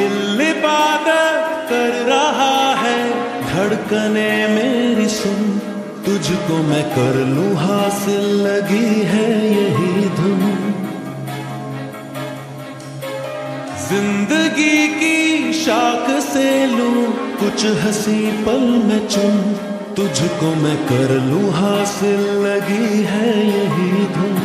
दिल इबादत कर रहा है। धड़कने मेरी सुन, तुझको मैं कर लू हासिल, लगी है यही धुन। ज़िंदगी की शाख से लू, कुछ हसी पल में चुन, तुझको मैं कर लू हासिल, लगी है यही धुन।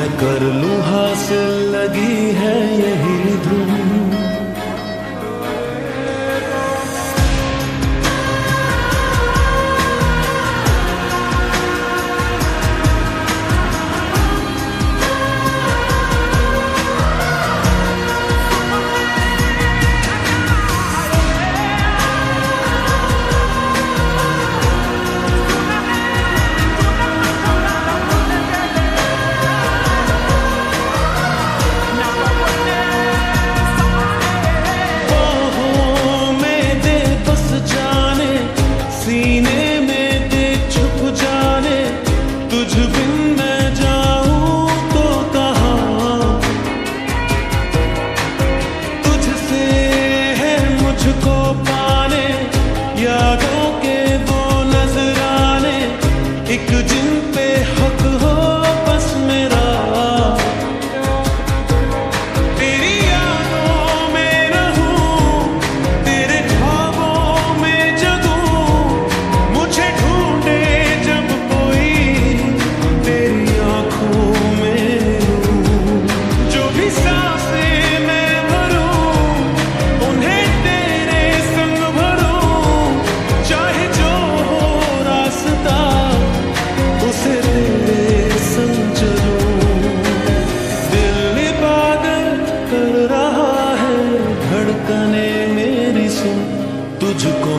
मैं कर लूँ हासिल लगी है यही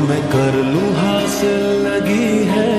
मैं कर लूँ हासिल लगी है